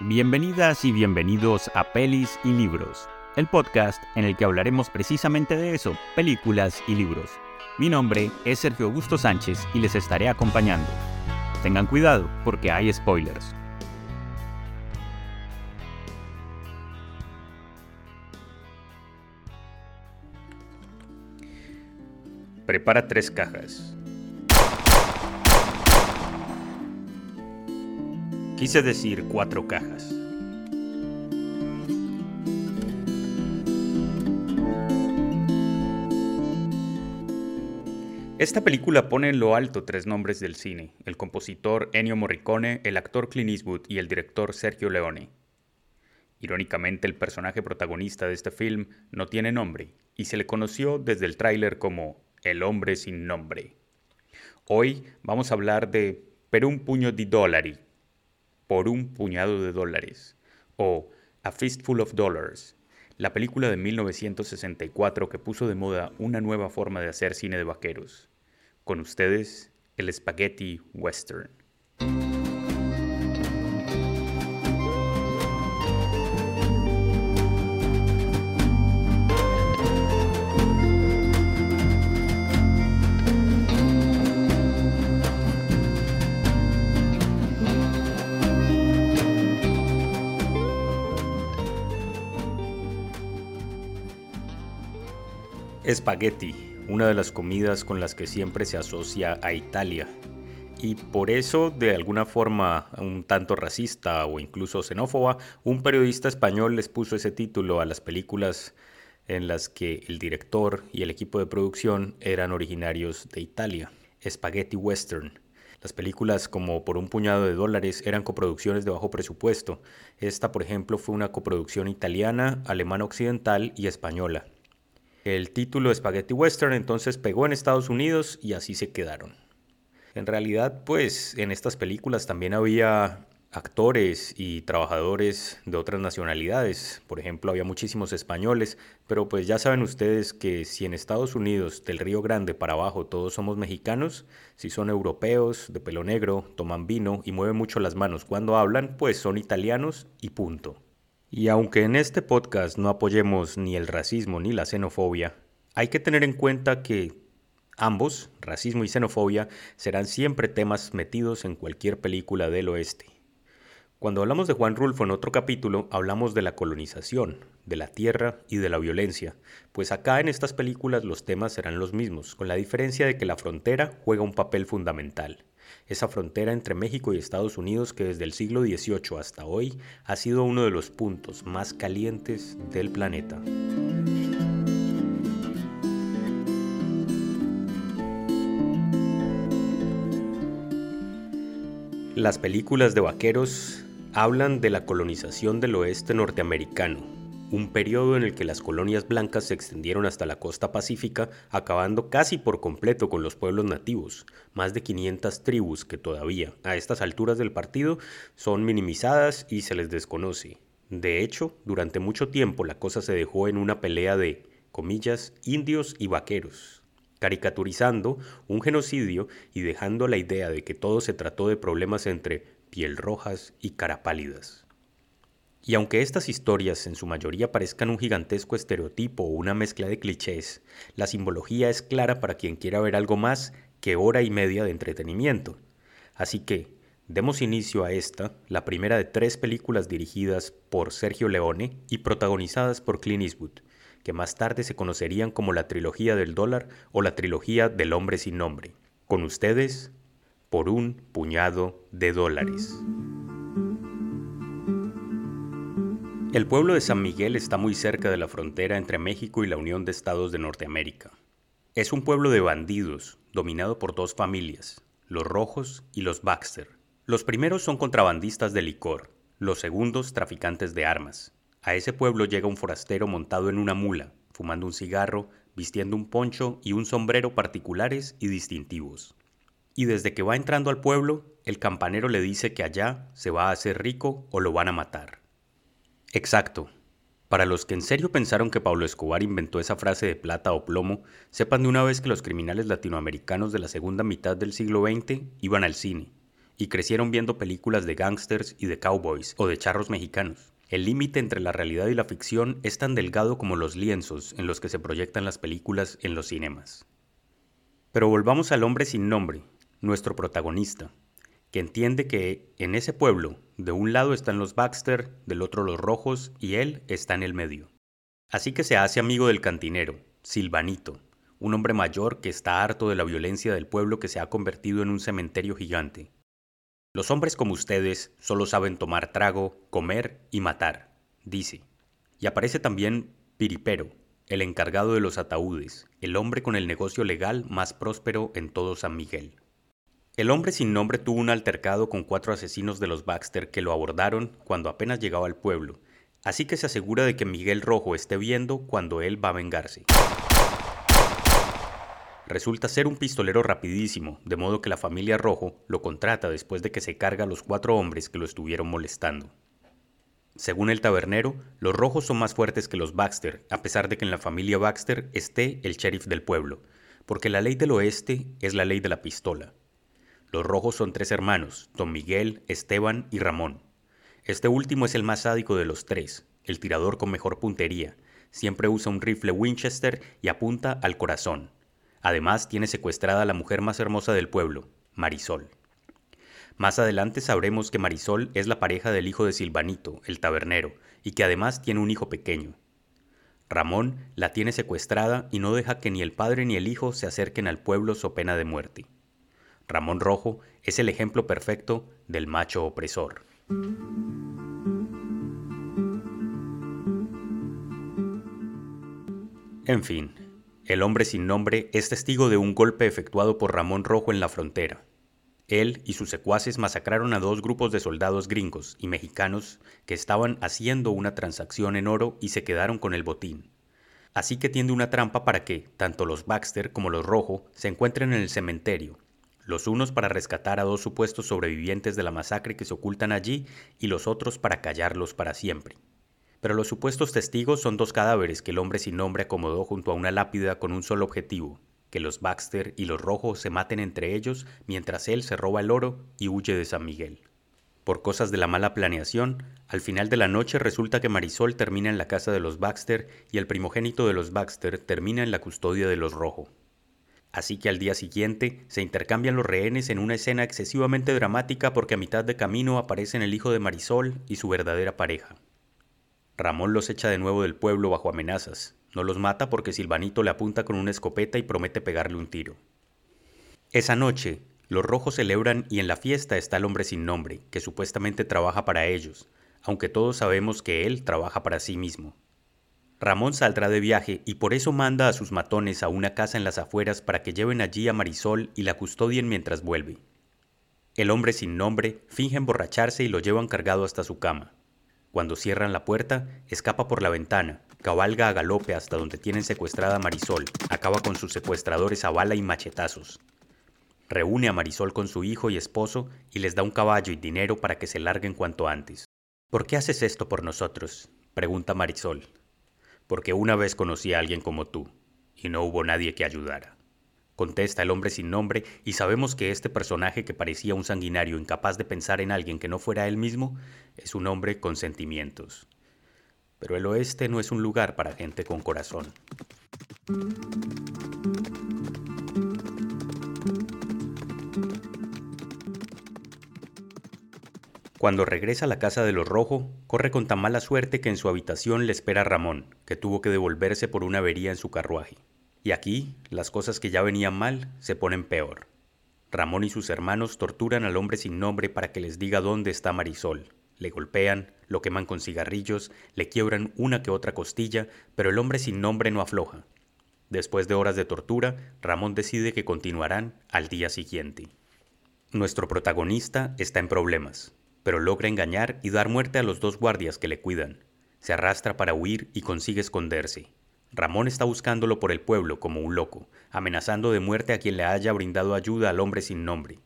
Bienvenidas y bienvenidos a Pelis y Libros, el podcast en el que hablaremos precisamente de eso, películas y libros. Mi nombre es Sergio Augusto Sánchez y les estaré acompañando. Tengan cuidado porque hay spoilers. Prepara tres cajas. Quise decir cuatro cajas. Esta película pone en lo alto tres nombres del cine, el compositor Ennio Morricone, el actor Clint Eastwood y el director Sergio Leone. Irónicamente, el personaje protagonista de este film no tiene nombre y se le conoció desde el tráiler como El hombre sin nombre. Hoy vamos a hablar de Per un puño di dollari, por un puñado de dólares, o A Fistful of Dollars, la película de 1964 que puso de moda una nueva forma de hacer cine de vaqueros. Con ustedes, el spaghetti western. Spaghetti, una de las comidas con las que siempre se asocia a Italia. Y por eso, de alguna forma un tanto racista o incluso xenófoba, un periodista español les puso ese título a las películas en las que el director y el equipo de producción eran originarios de Italia. Spaghetti Western. Las películas como Por un puñado de dólares eran coproducciones de bajo presupuesto. Esta, por ejemplo, fue una coproducción italiana, alemana occidental y española. El título Spaghetti Western entonces pegó en Estados Unidos y así se quedaron. En realidad, pues en estas películas también había actores y trabajadores de otras nacionalidades. Por ejemplo, había muchísimos españoles, pero pues ya saben ustedes que si en Estados Unidos, del Río Grande para abajo, todos somos mexicanos, si son europeos, de pelo negro, toman vino y mueven mucho las manos cuando hablan, pues son italianos y punto. Y aunque en este podcast no apoyemos ni el racismo ni la xenofobia, hay que tener en cuenta que ambos, racismo y xenofobia, serán siempre temas metidos en cualquier película del oeste. Cuando hablamos de Juan Rulfo en otro capítulo, hablamos de la colonización, de la tierra y de la violencia, pues acá en estas películas los temas serán los mismos, con la diferencia de que la frontera juega un papel fundamental esa frontera entre México y Estados Unidos que desde el siglo XVIII hasta hoy ha sido uno de los puntos más calientes del planeta. Las películas de vaqueros hablan de la colonización del oeste norteamericano, un periodo en el que las colonias blancas se extendieron hasta la costa pacífica, acabando casi por completo con los pueblos nativos, más de 500 tribus que todavía, a estas alturas del partido, son minimizadas y se les desconoce. De hecho, durante mucho tiempo la cosa se dejó en una pelea de, comillas, indios y vaqueros, caricaturizando un genocidio y dejando la idea de que todo se trató de problemas entre piel rojas y cara pálidas. Y aunque estas historias en su mayoría parezcan un gigantesco estereotipo o una mezcla de clichés, la simbología es clara para quien quiera ver algo más que hora y media de entretenimiento. Así que, demos inicio a esta, la primera de tres películas dirigidas por Sergio Leone y protagonizadas por Clint Eastwood, que más tarde se conocerían como la trilogía del dólar o la trilogía del hombre sin nombre. Con ustedes, por un puñado de dólares. El pueblo de San Miguel está muy cerca de la frontera entre México y la Unión de Estados de Norteamérica. Es un pueblo de bandidos, dominado por dos familias, los Rojos y los Baxter. Los primeros son contrabandistas de licor, los segundos traficantes de armas. A ese pueblo llega un forastero montado en una mula, fumando un cigarro, vistiendo un poncho y un sombrero particulares y distintivos. Y desde que va entrando al pueblo, el campanero le dice que allá se va a hacer rico o lo van a matar. Exacto. Para los que en serio pensaron que Pablo Escobar inventó esa frase de plata o plomo, sepan de una vez que los criminales latinoamericanos de la segunda mitad del siglo XX iban al cine, y crecieron viendo películas de gángsters y de cowboys o de charros mexicanos. El límite entre la realidad y la ficción es tan delgado como los lienzos en los que se proyectan las películas en los cinemas. Pero volvamos al hombre sin nombre, nuestro protagonista, que entiende que en ese pueblo, de un lado están los Baxter, del otro los Rojos, y él está en el medio. Así que se hace amigo del cantinero, Silvanito, un hombre mayor que está harto de la violencia del pueblo que se ha convertido en un cementerio gigante. Los hombres como ustedes solo saben tomar trago, comer y matar, dice. Y aparece también Piripero, el encargado de los ataúdes, el hombre con el negocio legal más próspero en todo San Miguel. El hombre sin nombre tuvo un altercado con cuatro asesinos de los Baxter que lo abordaron cuando apenas llegaba al pueblo, así que se asegura de que Miguel Rojo esté viendo cuando él va a vengarse. Resulta ser un pistolero rapidísimo, de modo que la familia Rojo lo contrata después de que se carga a los cuatro hombres que lo estuvieron molestando. Según el tabernero, los rojos son más fuertes que los Baxter, a pesar de que en la familia Baxter esté el sheriff del pueblo, porque la ley del oeste es la ley de la pistola. Los rojos son tres hermanos, don Miguel, Esteban y Ramón. Este último es el más sádico de los tres, el tirador con mejor puntería. Siempre usa un rifle Winchester y apunta al corazón. Además, tiene secuestrada a la mujer más hermosa del pueblo, Marisol. Más adelante sabremos que Marisol es la pareja del hijo de Silvanito, el tabernero, y que además tiene un hijo pequeño. Ramón la tiene secuestrada y no deja que ni el padre ni el hijo se acerquen al pueblo so pena de muerte. Ramón Rojo es el ejemplo perfecto del macho opresor. En fin, el hombre sin nombre es testigo de un golpe efectuado por Ramón Rojo en la frontera. Él y sus secuaces masacraron a dos grupos de soldados gringos y mexicanos que estaban haciendo una transacción en oro y se quedaron con el botín. Así que tiende una trampa para que, tanto los Baxter como los Rojo, se encuentren en el cementerio los unos para rescatar a dos supuestos sobrevivientes de la masacre que se ocultan allí y los otros para callarlos para siempre. Pero los supuestos testigos son dos cadáveres que el hombre sin nombre acomodó junto a una lápida con un solo objetivo, que los Baxter y los Rojos se maten entre ellos mientras él se roba el oro y huye de San Miguel. Por cosas de la mala planeación, al final de la noche resulta que Marisol termina en la casa de los Baxter y el primogénito de los Baxter termina en la custodia de los Rojo. Así que al día siguiente se intercambian los rehenes en una escena excesivamente dramática porque a mitad de camino aparecen el hijo de Marisol y su verdadera pareja. Ramón los echa de nuevo del pueblo bajo amenazas. No los mata porque Silvanito le apunta con una escopeta y promete pegarle un tiro. Esa noche, los rojos celebran y en la fiesta está el hombre sin nombre, que supuestamente trabaja para ellos, aunque todos sabemos que él trabaja para sí mismo. Ramón saldrá de viaje y por eso manda a sus matones a una casa en las afueras para que lleven allí a Marisol y la custodien mientras vuelve. El hombre sin nombre finge emborracharse y lo llevan cargado hasta su cama. Cuando cierran la puerta, escapa por la ventana, cabalga a galope hasta donde tienen secuestrada a Marisol, acaba con sus secuestradores a bala y machetazos. Reúne a Marisol con su hijo y esposo y les da un caballo y dinero para que se larguen cuanto antes. ¿Por qué haces esto por nosotros? pregunta Marisol porque una vez conocí a alguien como tú, y no hubo nadie que ayudara. Contesta el hombre sin nombre, y sabemos que este personaje que parecía un sanguinario incapaz de pensar en alguien que no fuera él mismo, es un hombre con sentimientos. Pero el oeste no es un lugar para gente con corazón. Cuando regresa a la casa de los Rojo, corre con tan mala suerte que en su habitación le espera Ramón, que tuvo que devolverse por una avería en su carruaje. Y aquí, las cosas que ya venían mal se ponen peor. Ramón y sus hermanos torturan al hombre sin nombre para que les diga dónde está Marisol. Le golpean, lo queman con cigarrillos, le quiebran una que otra costilla, pero el hombre sin nombre no afloja. Después de horas de tortura, Ramón decide que continuarán al día siguiente. Nuestro protagonista está en problemas pero logra engañar y dar muerte a los dos guardias que le cuidan. Se arrastra para huir y consigue esconderse. Ramón está buscándolo por el pueblo como un loco, amenazando de muerte a quien le haya brindado ayuda al hombre sin nombre.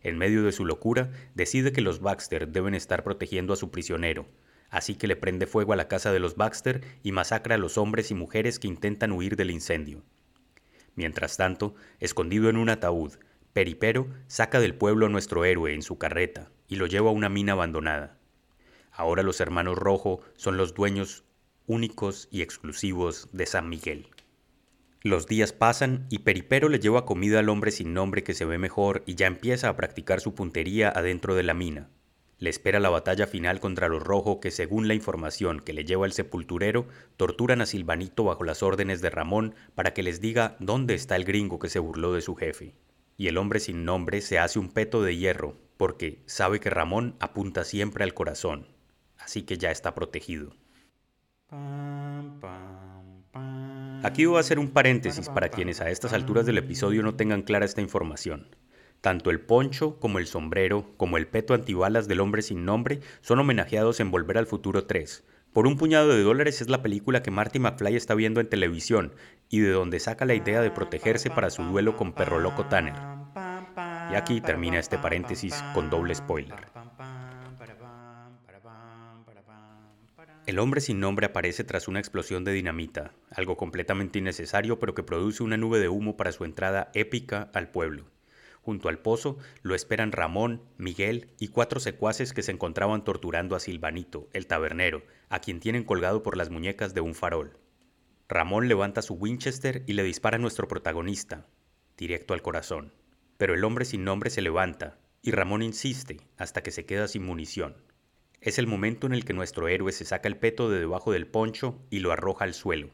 En medio de su locura, decide que los Baxter deben estar protegiendo a su prisionero, así que le prende fuego a la casa de los Baxter y masacra a los hombres y mujeres que intentan huir del incendio. Mientras tanto, escondido en un ataúd, Peripero saca del pueblo a nuestro héroe en su carreta y lo lleva a una mina abandonada. Ahora los hermanos Rojo son los dueños únicos y exclusivos de San Miguel. Los días pasan y Peripero le lleva comida al hombre sin nombre que se ve mejor y ya empieza a practicar su puntería adentro de la mina. Le espera la batalla final contra los rojos que, según la información que le lleva el sepulturero, torturan a Silvanito bajo las órdenes de Ramón para que les diga dónde está el gringo que se burló de su jefe. Y el hombre sin nombre se hace un peto de hierro, porque sabe que Ramón apunta siempre al corazón, así que ya está protegido. Aquí voy a hacer un paréntesis para quienes a estas alturas del episodio no tengan clara esta información. Tanto el poncho como el sombrero, como el peto antibalas del hombre sin nombre, son homenajeados en Volver al Futuro 3. Por un puñado de dólares es la película que Marty McFly está viendo en televisión y de donde saca la idea de protegerse para su duelo con Perro Loco Tanner. Y aquí termina este paréntesis con doble spoiler. El hombre sin nombre aparece tras una explosión de dinamita, algo completamente innecesario pero que produce una nube de humo para su entrada épica al pueblo. Junto al pozo lo esperan Ramón, Miguel y cuatro secuaces que se encontraban torturando a Silvanito, el tabernero, a quien tienen colgado por las muñecas de un farol. Ramón levanta su Winchester y le dispara a nuestro protagonista, directo al corazón. Pero el hombre sin nombre se levanta, y Ramón insiste hasta que se queda sin munición. Es el momento en el que nuestro héroe se saca el peto de debajo del poncho y lo arroja al suelo.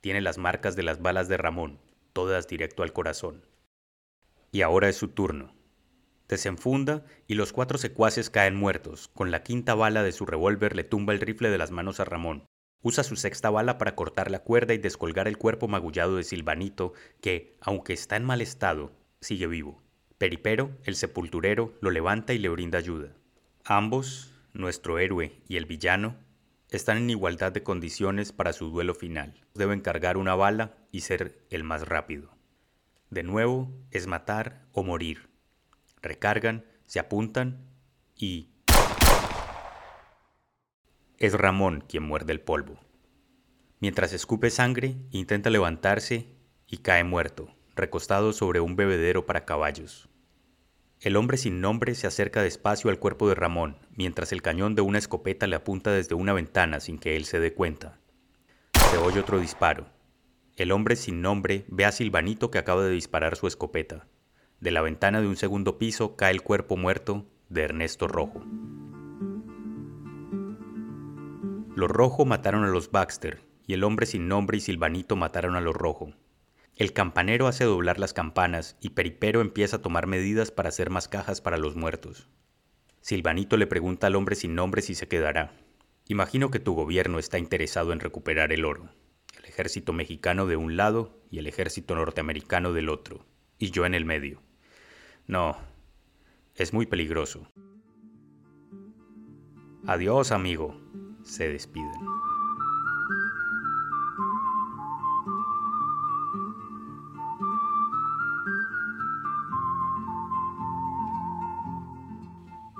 Tiene las marcas de las balas de Ramón, todas directo al corazón. Y ahora es su turno. Desenfunda y los cuatro secuaces caen muertos. Con la quinta bala de su revólver le tumba el rifle de las manos a Ramón. Usa su sexta bala para cortar la cuerda y descolgar el cuerpo magullado de Silvanito, que, aunque está en mal estado, sigue vivo. Peripero, el sepulturero, lo levanta y le brinda ayuda. Ambos, nuestro héroe y el villano están en igualdad de condiciones para su duelo final. Deben cargar una bala y ser el más rápido. De nuevo, es matar o morir. Recargan, se apuntan y... Es Ramón quien muerde el polvo. Mientras escupe sangre, intenta levantarse y cae muerto, recostado sobre un bebedero para caballos. El hombre sin nombre se acerca despacio al cuerpo de Ramón, mientras el cañón de una escopeta le apunta desde una ventana sin que él se dé cuenta. Se oye otro disparo. El hombre sin nombre ve a Silvanito que acaba de disparar su escopeta. De la ventana de un segundo piso cae el cuerpo muerto de Ernesto Rojo. Los Rojo mataron a los Baxter y el hombre sin nombre y Silvanito mataron a los Rojo. El campanero hace doblar las campanas y Peripero empieza a tomar medidas para hacer más cajas para los muertos. Silvanito le pregunta al hombre sin nombre si se quedará. Imagino que tu gobierno está interesado en recuperar el oro. Ejército mexicano de un lado y el ejército norteamericano del otro. Y yo en el medio. No, es muy peligroso. Adiós, amigo. Se despiden.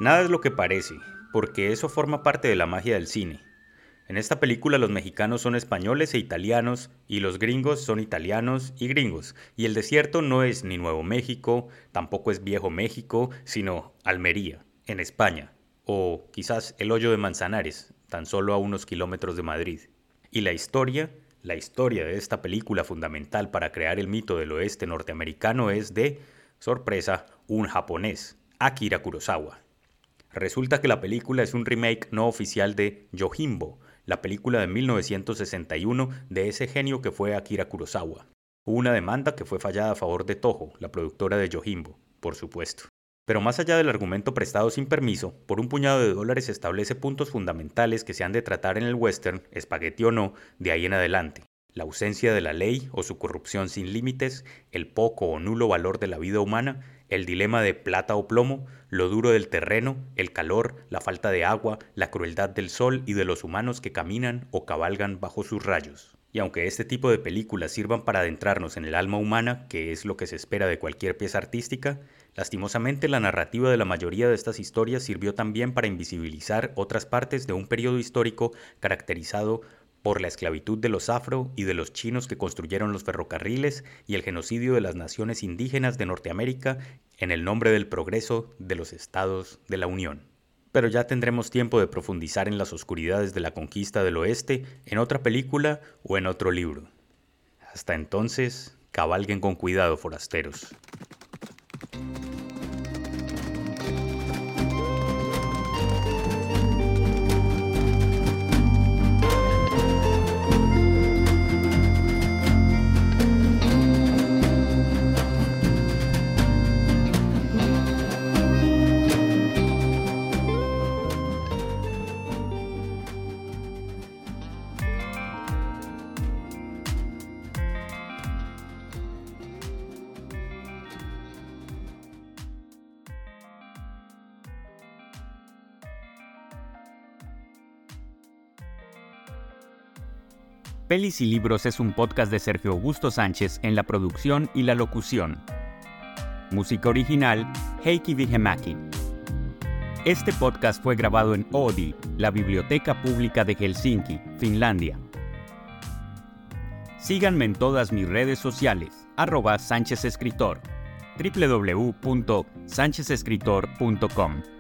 Nada es lo que parece, porque eso forma parte de la magia del cine. En esta película los mexicanos son españoles e italianos y los gringos son italianos y gringos. Y el desierto no es ni Nuevo México, tampoco es Viejo México, sino Almería, en España, o quizás el hoyo de Manzanares, tan solo a unos kilómetros de Madrid. Y la historia, la historia de esta película fundamental para crear el mito del oeste norteamericano es de, sorpresa, un japonés, Akira Kurosawa. Resulta que la película es un remake no oficial de Yojimbo, la película de 1961 de ese genio que fue Akira Kurosawa. Hubo una demanda que fue fallada a favor de Toho, la productora de Yojimbo, por supuesto. Pero más allá del argumento prestado sin permiso, por un puñado de dólares establece puntos fundamentales que se han de tratar en el western, espagueti o no, de ahí en adelante. La ausencia de la ley o su corrupción sin límites, el poco o nulo valor de la vida humana el dilema de plata o plomo, lo duro del terreno, el calor, la falta de agua, la crueldad del sol y de los humanos que caminan o cabalgan bajo sus rayos. Y aunque este tipo de películas sirvan para adentrarnos en el alma humana, que es lo que se espera de cualquier pieza artística, lastimosamente la narrativa de la mayoría de estas historias sirvió también para invisibilizar otras partes de un periodo histórico caracterizado por la esclavitud de los afro y de los chinos que construyeron los ferrocarriles y el genocidio de las naciones indígenas de Norteamérica en el nombre del progreso de los estados de la Unión. Pero ya tendremos tiempo de profundizar en las oscuridades de la conquista del oeste en otra película o en otro libro. Hasta entonces, cabalguen con cuidado, forasteros. Pelis y Libros es un podcast de Sergio Augusto Sánchez en la producción y la locución. Música original, Heikki Vihemaki. Este podcast fue grabado en Oodi, la Biblioteca Pública de Helsinki, Finlandia. Síganme en todas mis redes sociales, arroba Sánchez Escritor, www.sanchezescritor.com.